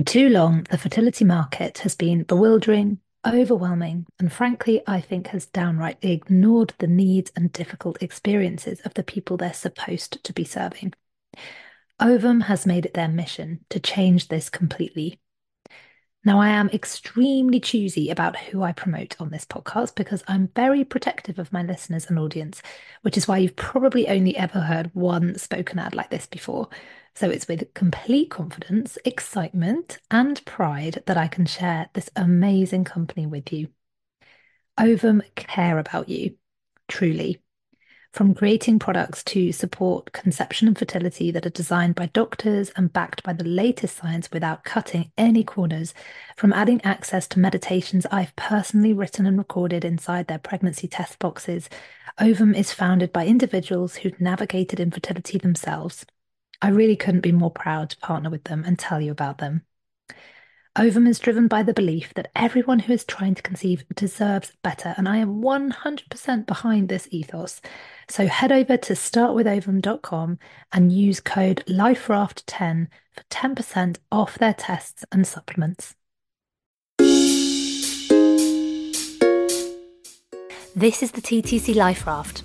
For too long, the fertility market has been bewildering, overwhelming, and frankly, I think has downright ignored the needs and difficult experiences of the people they're supposed to be serving. Ovum has made it their mission to change this completely. Now, I am extremely choosy about who I promote on this podcast because I'm very protective of my listeners and audience, which is why you've probably only ever heard one spoken ad like this before. So it's with complete confidence, excitement, and pride that I can share this amazing company with you. Ovum care about you, truly from creating products to support conception and fertility that are designed by doctors and backed by the latest science without cutting any corners, from adding access to meditations I've personally written and recorded inside their pregnancy test boxes. Ovum is founded by individuals who'd navigated infertility themselves. I really couldn't be more proud to partner with them and tell you about them. Ovum is driven by the belief that everyone who is trying to conceive deserves better, and I am 100% behind this ethos. So head over to startwithovum.com and use code LifeRaft10 for 10% off their tests and supplements. This is the TTC Life Raft.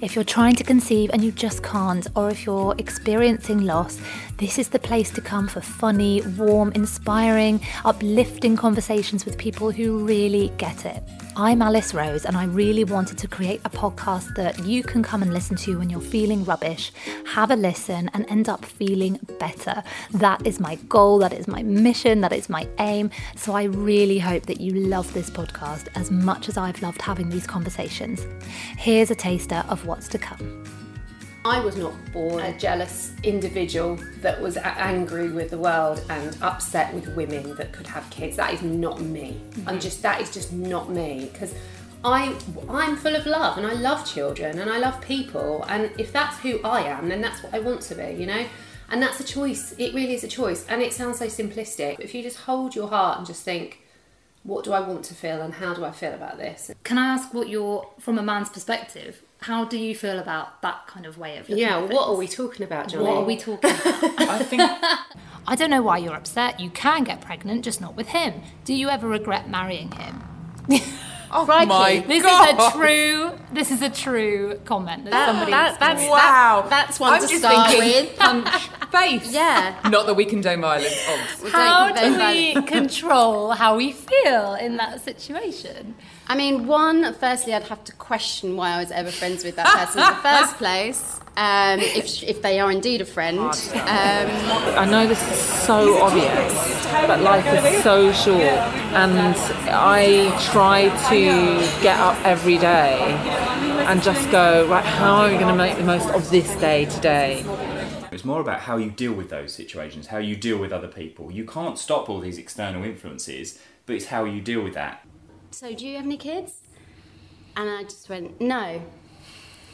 If you're trying to conceive and you just can't, or if you're experiencing loss, this is the place to come for funny, warm, inspiring, uplifting conversations with people who really get it. I'm Alice Rose, and I really wanted to create a podcast that you can come and listen to when you're feeling rubbish, have a listen, and end up feeling better. That is my goal, that is my mission, that is my aim. So I really hope that you love this podcast as much as I've loved having these conversations. Here's a taster of what's to come. I was not born a jealous individual that was angry with the world and upset with women that could have kids. That is not me. Mm-hmm. I'm just that is just not me because I I'm full of love and I love children and I love people and if that's who I am then that's what I want to be, you know? And that's a choice. It really is a choice. And it sounds so simplistic. If you just hold your heart and just think what do I want to feel and how do I feel about this? Can I ask what you're from a man's perspective? How do you feel about that kind of way of looking Yeah, at what are we talking about, Johnny? What are we talking about? I think I don't know why you're upset. You can get pregnant, just not with him. Do you ever regret marrying him? oh Crikey, my this God. is a true. This is a true comment that, That- somebody. that- that's- experienced. wow. that's one I'm to just start thinking, with. Punch face. Yeah. Not that we condone violence. Obs. We How don't do condone we control how we feel in that situation? I mean, one, firstly, I'd have to question why I was ever friends with that person in the first place, um, if, if they are indeed a friend. Um, I know this is so obvious, but life is so short, and I try to get up every day and just go, right, how am I going to make the most of this day today? It's more about how you deal with those situations, how you deal with other people. You can't stop all these external influences, but it's how you deal with that. So, do you have any kids? And I just went, no.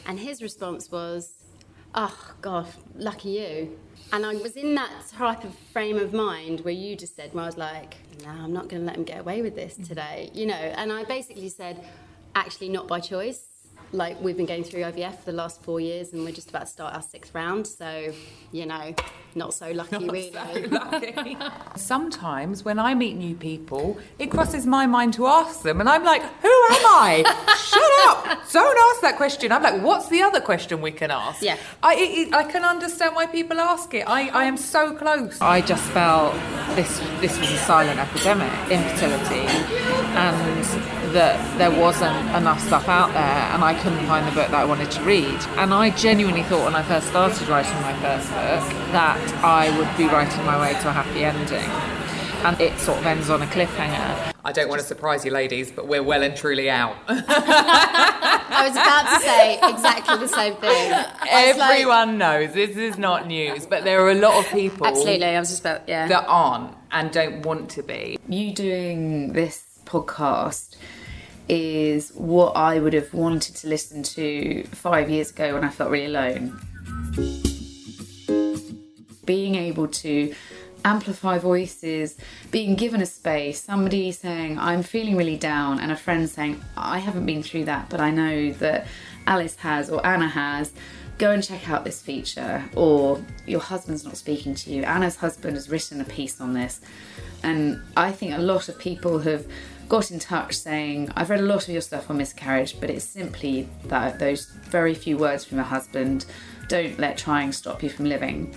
And his response was, oh, God, lucky you. And I was in that type of frame of mind where you just said, where I was like, no, I'm not going to let him get away with this mm. today, you know. And I basically said, actually, not by choice. Like, we've been going through IVF for the last four years and we're just about to start our sixth round. So, you know, not so lucky, really. Sometimes when I meet new people, it crosses my mind to ask them, and I'm like, "Who am I? Shut up! Don't ask that question." I'm like, "What's the other question we can ask?" Yeah. I it, it- I can understand why people ask it. I, I am so close. I just felt this this was a silent epidemic, infertility, and that there wasn't enough stuff out there, and I couldn't find the book that I wanted to read. And I genuinely thought when I first started writing my first book that I would be writing my way to a happy ending, and it sort of ends on a cliffhanger. I don't want to surprise you, ladies, but we're well and truly out. I was about to say exactly the same thing. I was like- Everyone knows this is not news, but there are a lot of people Absolutely, I was just about, yeah. that aren't and don't want to be. you doing this podcast is what I would have wanted to listen to five years ago when I felt really alone. Being able to amplify voices, being given a space, somebody saying, I'm feeling really down, and a friend saying, I haven't been through that, but I know that Alice has or Anna has. go and check out this feature, or your husband's not speaking to you. Anna's husband has written a piece on this, and I think a lot of people have got in touch saying, I've read a lot of your stuff on miscarriage, but it's simply that those very few words from your husband don't let trying stop you from living.